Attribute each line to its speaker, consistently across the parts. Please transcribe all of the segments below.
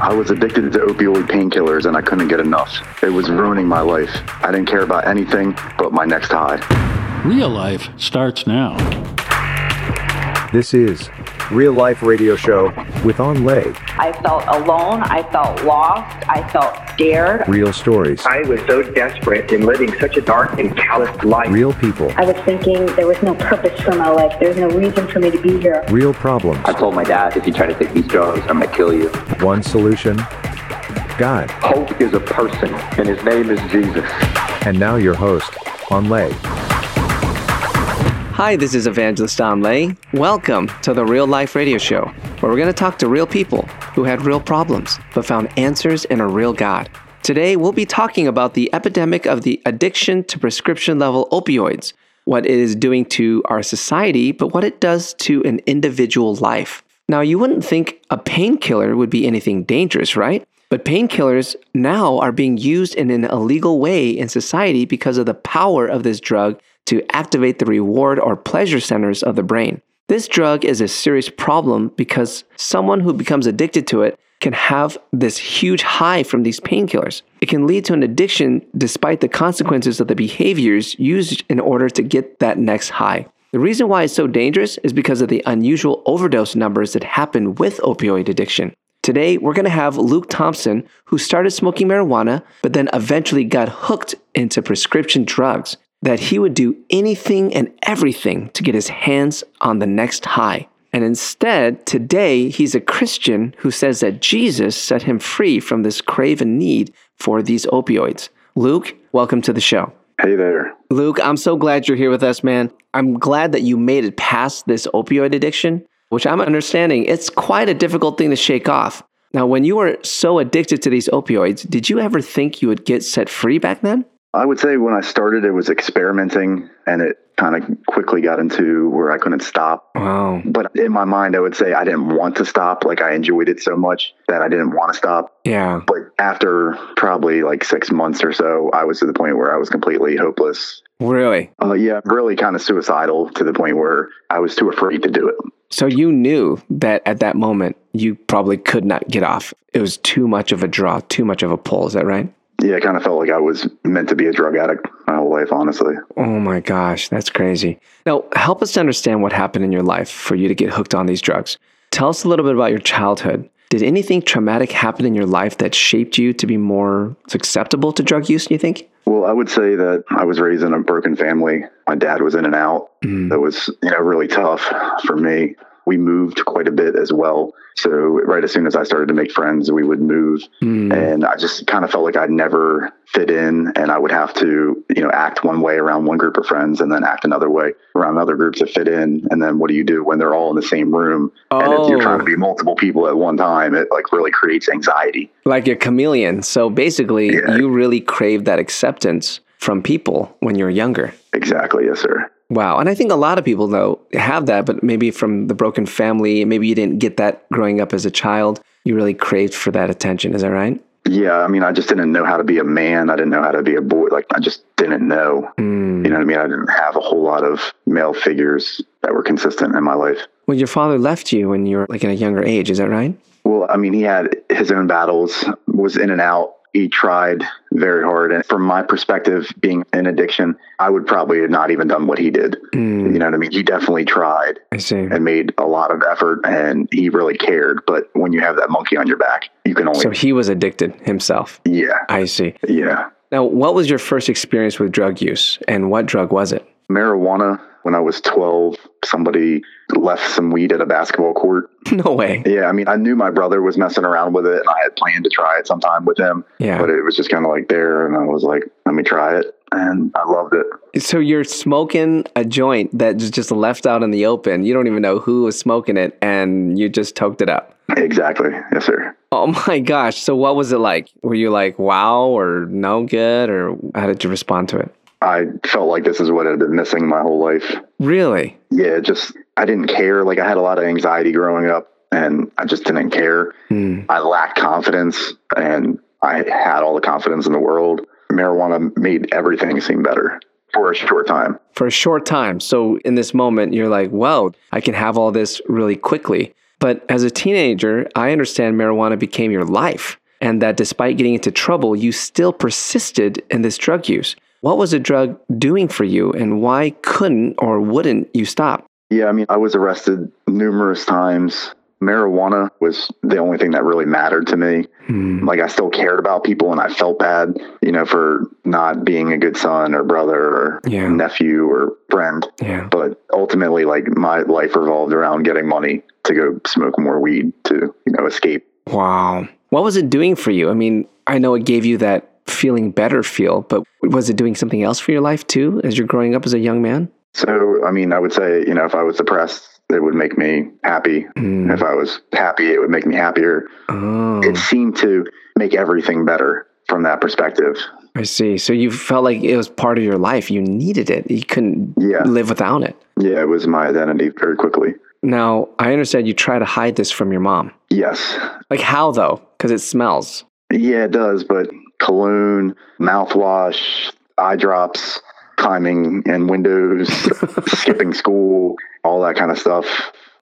Speaker 1: I was addicted to opioid painkillers and I couldn't get enough. It was ruining my life. I didn't care about anything but my next high.
Speaker 2: Real life starts now.
Speaker 3: This is Real Life Radio Show with Anh Le.
Speaker 4: I felt alone. I felt lost. I felt scared.
Speaker 3: Real stories,
Speaker 5: I was so desperate in living such a dark and callous life.
Speaker 3: real people,
Speaker 6: I was thinking there was no purpose for my life. There's no reason for me to be here.
Speaker 3: real problems.
Speaker 7: I told my dad, if you try to take these drugs, I'm gonna kill you.
Speaker 3: One solution God.
Speaker 7: Hope is a person, and his name is Jesus.
Speaker 3: And now your host, Anh Le.
Speaker 8: Hi, this is Evangelist Anh Le. Welcome to the Real Life Radio Show, where we're going to talk to real people who had real problems but found answers in a real God. Today, we'll be talking about the epidemic of the addiction to prescription level opioids, what it is doing to our society, but what it does to an individual life. Now, you wouldn't think a painkiller would be anything dangerous, right? But painkillers now are being used in an illegal way in society because of the power of this drug to activate the reward or pleasure centers of the brain. This drug is a serious problem because someone who becomes addicted to it can have this huge high from these painkillers. It can lead to an addiction despite the consequences of the behaviors used in order to get that next high. The reason why it's so dangerous is because of the unusual overdose numbers that happen with opioid addiction. Today, we're going to have Luke Thompson, who started smoking marijuana, but then eventually got hooked into prescription drugs, that he would do anything and everything to get his hands on the next high. And instead, today, he's a Christian who says that Jesus set him free from this craven need for these opioids. Luke, welcome to the show.
Speaker 1: Hey there.
Speaker 8: Luke, I'm so glad you're here with us, man. I'm glad that you made it past this opioid addiction, which I'm understanding it's quite a difficult thing to shake off. Now, when you were so addicted to these opioids, did you ever think you would get set free back then?
Speaker 1: I would say when I started, it was experimenting and it kind of quickly got into where I couldn't stop.
Speaker 8: Wow.
Speaker 1: But in my mind, I would say I didn't want to stop. Like I enjoyed it so much that I didn't want to stop.
Speaker 8: Yeah.
Speaker 1: But after probably like six months or so, I was to the point where I was completely hopeless.
Speaker 8: Really?
Speaker 1: Uh, yeah, really kind of suicidal to the point where I was too afraid to do it.
Speaker 8: So you knew that at that moment you probably could not get off. It was too much of a draw, too much of a pull. Is that right?
Speaker 1: Yeah, I kind of felt like I was meant to be a drug addict my whole life, honestly.
Speaker 8: Oh my gosh, that's crazy. Now, help us to understand what happened in your life for you to get hooked on these drugs. Tell us a little bit about your childhood. Did anything traumatic happen in your life that shaped you to be more susceptible to drug use, do you think?
Speaker 1: Well, I would say that I was raised in a broken family. My dad was in and out.
Speaker 8: Mm.
Speaker 1: That was, you know, really tough for me. We moved quite a bit as well. So right as soon as I started to make friends, we would move.
Speaker 8: Mm.
Speaker 1: And I just kind of felt like I'd never fit in and I would have to, you know, act one way around one group of friends and then act another way around other groups to fit in. And then what do you do when they're all in the same room? And if you're
Speaker 8: Oh.
Speaker 1: trying to be multiple people at one time, it like really creates anxiety.
Speaker 8: Like a chameleon. So basically,
Speaker 1: Yeah.
Speaker 8: you really crave that acceptance from people when you're younger.
Speaker 1: Exactly. Yes, sir.
Speaker 8: Wow. And I think a lot of people, though, have that, but maybe from the broken family, maybe you didn't get that growing up as a child. You really craved for that attention. Is that right?
Speaker 1: Yeah, I mean, I just didn't know how to be a man. I didn't know how to be a boy. Like, I just didn't know.
Speaker 8: Mm.
Speaker 1: You know what I mean? I didn't have a whole lot of male figures that were consistent in my life.
Speaker 8: Well, your father left you when you were like in a younger age. Is that right?
Speaker 1: Well, I mean, he had his own battles, was in and out. He tried very hard. And from my perspective, being in addiction, I would probably have not even done what he did.
Speaker 8: Mm.
Speaker 1: You know what I mean? He definitely tried
Speaker 8: I see.
Speaker 1: and made a lot of effort and he really cared. But when you have that monkey on your back, you can only,
Speaker 8: So he was addicted himself.
Speaker 1: yeah,
Speaker 8: I see.
Speaker 1: yeah.
Speaker 8: Now, what was your first experience with drug use and what drug was it?
Speaker 1: marijuana when I was 12. Somebody left some weed at a basketball court.
Speaker 8: No way.
Speaker 1: Yeah, I mean, I knew my brother was messing around with it and I had planned to try it sometime with him,
Speaker 8: Yeah.
Speaker 1: but it was just kind of like there. And I was like, let me try it. And I loved it.
Speaker 8: So you're smoking a joint that's just left out in the open. You don't even know who was smoking it and you just toked it up.
Speaker 1: Exactly. Yes, sir.
Speaker 8: Oh my gosh. So what was it like? Were you like, wow, or no good, or how did you respond to it?
Speaker 1: I felt like this is what I'd been missing my whole life.
Speaker 8: Really?
Speaker 1: Yeah, just, I didn't care. Like, I had a lot of anxiety growing up and I just didn't care.
Speaker 8: Hmm.
Speaker 1: I lacked confidence and I had all the confidence in the world. Marijuana made everything seem better for a short time.
Speaker 8: For a short time. So in this moment, you're like, whoa, I can have all this really quickly. But as a teenager, I understand marijuana became your life, and that despite getting into trouble, you still persisted in this drug use. What was the drug doing for you, and why couldn't or wouldn't you stop?
Speaker 1: Yeah, I mean, I was arrested numerous times. Marijuana was the only thing that really mattered to me.
Speaker 8: Hmm.
Speaker 1: Like, I still cared about people and I felt bad, you know, for not being a good son or brother or
Speaker 8: Yeah.
Speaker 1: nephew or friend.
Speaker 8: Yeah.
Speaker 1: But ultimately, like, my life revolved around getting money to go smoke more weed to, you know, escape.
Speaker 8: Wow. What was it doing for you? I mean, I know it gave you that feeling better feel, but was it doing something else for your life too as you're growing up as a young man?
Speaker 1: So, I mean, I would say, you know, if I was depressed, it would make me happy.
Speaker 8: Mm.
Speaker 1: If I was happy, it would make me happier.
Speaker 8: Oh,
Speaker 1: It seemed to make everything better from that perspective.
Speaker 8: I see. So you felt like it was part of your life. You needed it. You couldn't
Speaker 1: Yeah.
Speaker 8: live without it.
Speaker 1: Yeah, it was my identity very quickly.
Speaker 8: Now, I understand you try to hide this from your mom.
Speaker 1: Yes.
Speaker 8: Like how though? Because it smells.
Speaker 1: Yeah, it does. But cologne, mouthwash, eye drops, climbing in windows, skipping school, all that kind of stuff.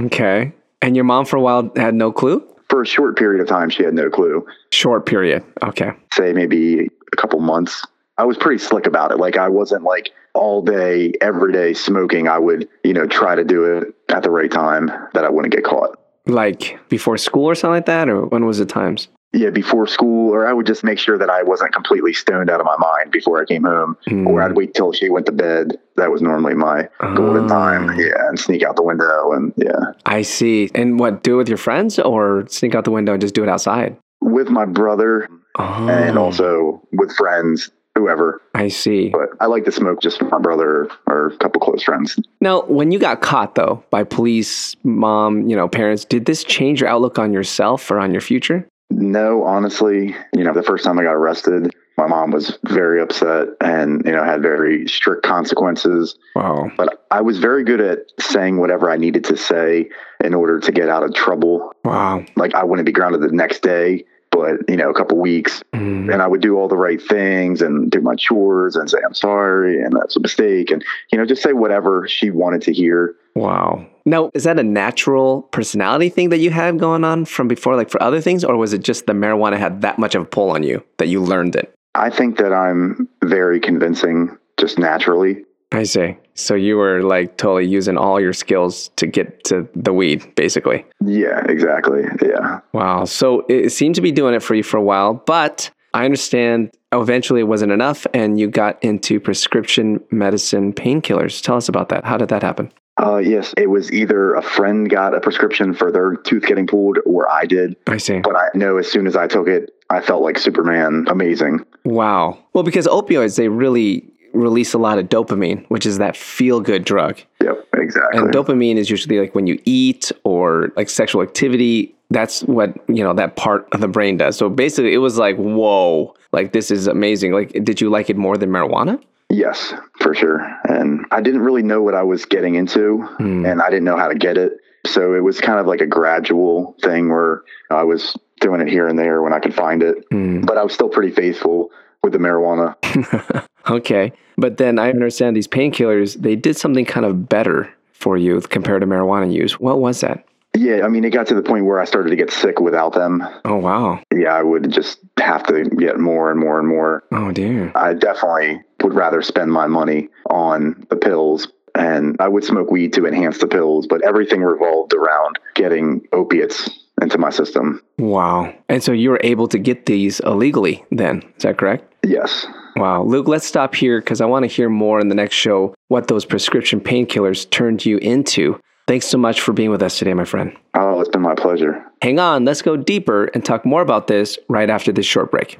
Speaker 8: Okay. And your mom for a while had no clue?
Speaker 1: For a short period of time, she had no clue.
Speaker 8: Short period. Okay.
Speaker 1: Say maybe a couple months. I was pretty slick about it. Like I wasn't like all day, every day smoking. I would, you know, try to do it at the right time that I wouldn't get caught.
Speaker 8: Like before school or something like that? Or when was the times?
Speaker 1: Yeah, before school, or I would just make sure that I wasn't completely stoned out of my mind before I came home, or mm. I'd wait till she went to bed. That was normally my golden time. Oh. Yeah, and sneak out the window, and yeah,
Speaker 8: I see. And what, do it with your friends or sneak out the window and just do it outside?
Speaker 1: with my brother,
Speaker 8: Oh,
Speaker 1: and also with friends, whoever.
Speaker 8: I see.
Speaker 1: But I like to smoke just with my brother or a couple close friends.
Speaker 8: Now, when you got caught though by police, mom, you know, parents, did this change your outlook on yourself or on your future?
Speaker 1: No, honestly, you know, the first time I got arrested, my mom was very upset and, you know, had very strict consequences.
Speaker 8: Wow.
Speaker 1: But I was very good at saying whatever I needed to say in order to get out of trouble.
Speaker 8: Wow.
Speaker 1: Like I wouldn't be grounded the next day, but, you know, a couple weeks.
Speaker 8: Mm.
Speaker 1: And I would do all the right things and do my chores and say, I'm sorry and that's a mistake. And, you know, just say whatever she wanted to hear.
Speaker 8: Wow. Now, is that a natural personality thing that you had going on from before, like for other things, or was it just the marijuana had that much of a pull on you that you learned it?
Speaker 1: I think that I'm very convincing just naturally.
Speaker 8: I see. So you were like totally using all your skills to get to the weed, basically.
Speaker 1: Yeah, exactly. Yeah.
Speaker 8: Wow. So it seemed to be doing it for you for a while, but I understand eventually it wasn't enough and you got into prescription medicine painkillers. Tell us about that. How did that happen?
Speaker 1: Uh, yes, it was either a friend got a prescription for their tooth getting pulled or I did.
Speaker 8: I see.
Speaker 1: But I know as soon as I took it, I felt like Superman. Amazing.
Speaker 8: Wow. Well, because opioids, they really release a lot of dopamine, which is that feel good drug.
Speaker 1: Yep, exactly.
Speaker 8: And dopamine is usually like when you eat or like sexual activity. That's what, you know, that part of the brain does. So basically, it was like, whoa, like this is amazing. Like, did you like it more than marijuana?
Speaker 1: Yes, for sure. And I didn't really know what I was getting into
Speaker 8: Hmm.
Speaker 1: and I didn't know how to get it. So it was kind of like a gradual thing where I was doing it here and there when I could find it.
Speaker 8: Hmm.
Speaker 1: But I was still pretty faithful with the marijuana.
Speaker 8: Okay. But then I understand these painkillers, they did something kind of better for you compared to marijuana use. What was that?
Speaker 1: Yeah, I mean, it got to the point where I started to get sick without them.
Speaker 8: Oh, wow.
Speaker 1: Yeah, I would just have to get more and more and more.
Speaker 8: Oh, dear.
Speaker 1: I definitely would rather spend my money on the pills. And I would smoke weed to enhance the pills, but everything revolved around getting opiates into my system.
Speaker 8: Wow. And so you were able to get these illegally then. Is that correct?
Speaker 1: Yes.
Speaker 8: Wow. Luke, let's stop here because I want to hear more in the next show what those prescription painkillers turned you into. Thanks so much for being with us today, my friend.
Speaker 1: Oh, it's been my pleasure.
Speaker 8: Hang on, let's go deeper and talk more about this right after this short break.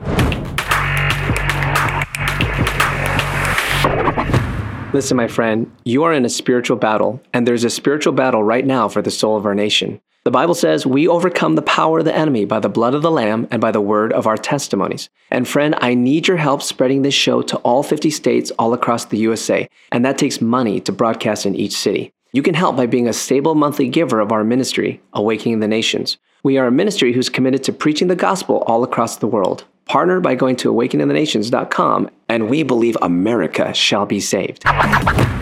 Speaker 8: Listen, my friend, you are in a spiritual battle, and there's a spiritual battle right now for the soul of our nation. The Bible says we overcome the power of the enemy by the blood of the Lamb and by the word of our testimonies. And friend, I need your help spreading this show to all 50 states all across the USA, and that takes money to broadcast in each city. You can help by being a stable monthly giver of our ministry, Awakening the Nations. We are a ministry who's committed to preaching the gospel all across the world. Partner by going to awakeningthenations.com, and we believe America shall be saved.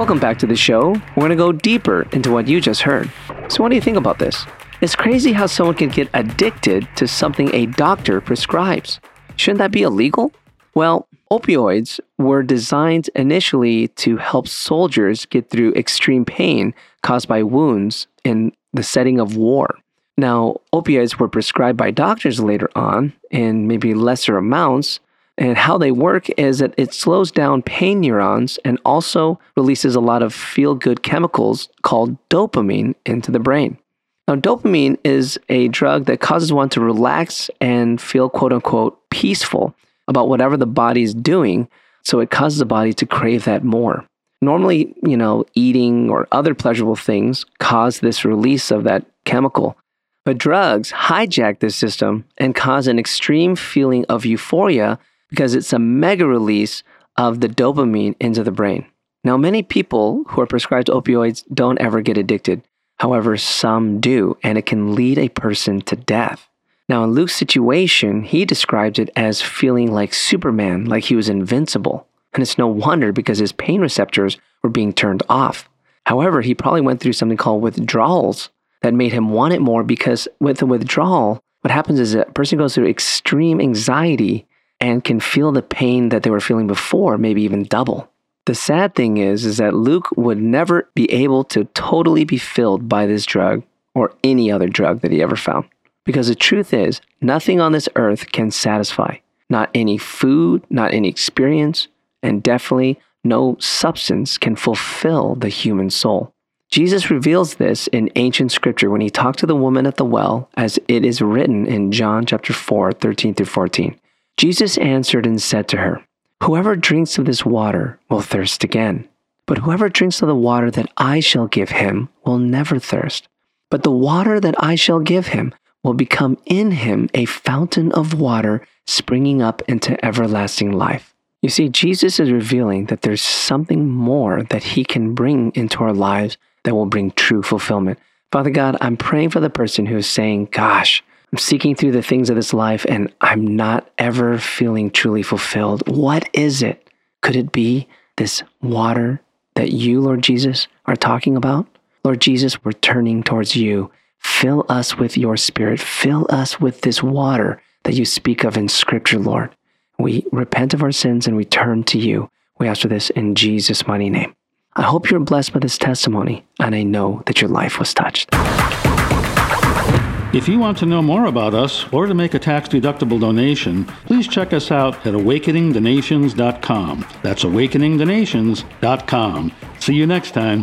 Speaker 8: Welcome back to the show. We're going to go deeper into what you just heard. So, what do you think about this? It's crazy how someone can get addicted to something a doctor prescribes. Shouldn't that be illegal? Well, opioids were designed initially to help soldiers get through extreme pain caused by wounds in the setting of war. Now, opioids were prescribed by doctors later on in maybe lesser amounts. And how they work is that it slows down pain neurons and also releases a lot of feel good chemicals called dopamine into the brain. Now, dopamine is a drug that causes one to relax and feel quote unquote peaceful about whatever the body is doing. So it causes the body to crave that more. Normally, you know, eating or other pleasurable things cause this release of that chemical. But drugs hijack this system and cause an extreme feeling of euphoria because it's a mega release of the dopamine into the brain. Now, many people who are prescribed opioids don't ever get addicted. However, some do, and it can lead a person to death. Now, in Luke's situation, he describes it as feeling like Superman, like he was invincible. And it's no wonder because his pain receptors were being turned off. However, he probably went through something called withdrawals that made him want it more because with a withdrawal, what happens is a person goes through extreme anxiety and can feel the pain that they were feeling before, maybe even double. The sad thing is, is that Luke would never be able to totally be filled by this drug or any other drug that he ever found. Because the truth is, nothing on this earth can satisfy. Not any food, not any experience, and definitely no substance can fulfill the human soul. Jesus reveals this in ancient scripture when he talked to the woman at the well, as it is written in John chapter 4, 13 through 14. Jesus answered and said to her, Whoever drinks of this water will thirst again. But whoever drinks of the water that I shall give him will never thirst. But the water that I shall give him will become in him a fountain of water springing up into everlasting life. You see, Jesus is revealing that there's something more that he can bring into our lives that will bring true fulfillment. Father God, I'm praying for the person who is saying, Gosh, I'm seeking through the things of this life and I'm not ever feeling truly fulfilled. What is it? Could it be this water that you, Lord Jesus, are talking about? Lord Jesus, we're turning towards you. Fill us with your spirit. Fill us with this water that you speak of in Scripture, Lord. We repent of our sins and we turn to you. We ask for this in Jesus' mighty name. I hope you're blessed by this testimony, and I know that your life was touched.
Speaker 2: If you want to know more about us or to make a tax deductible donation, please check us out at awakeningthenations.com. That's awakeningthenations.com. See you next time.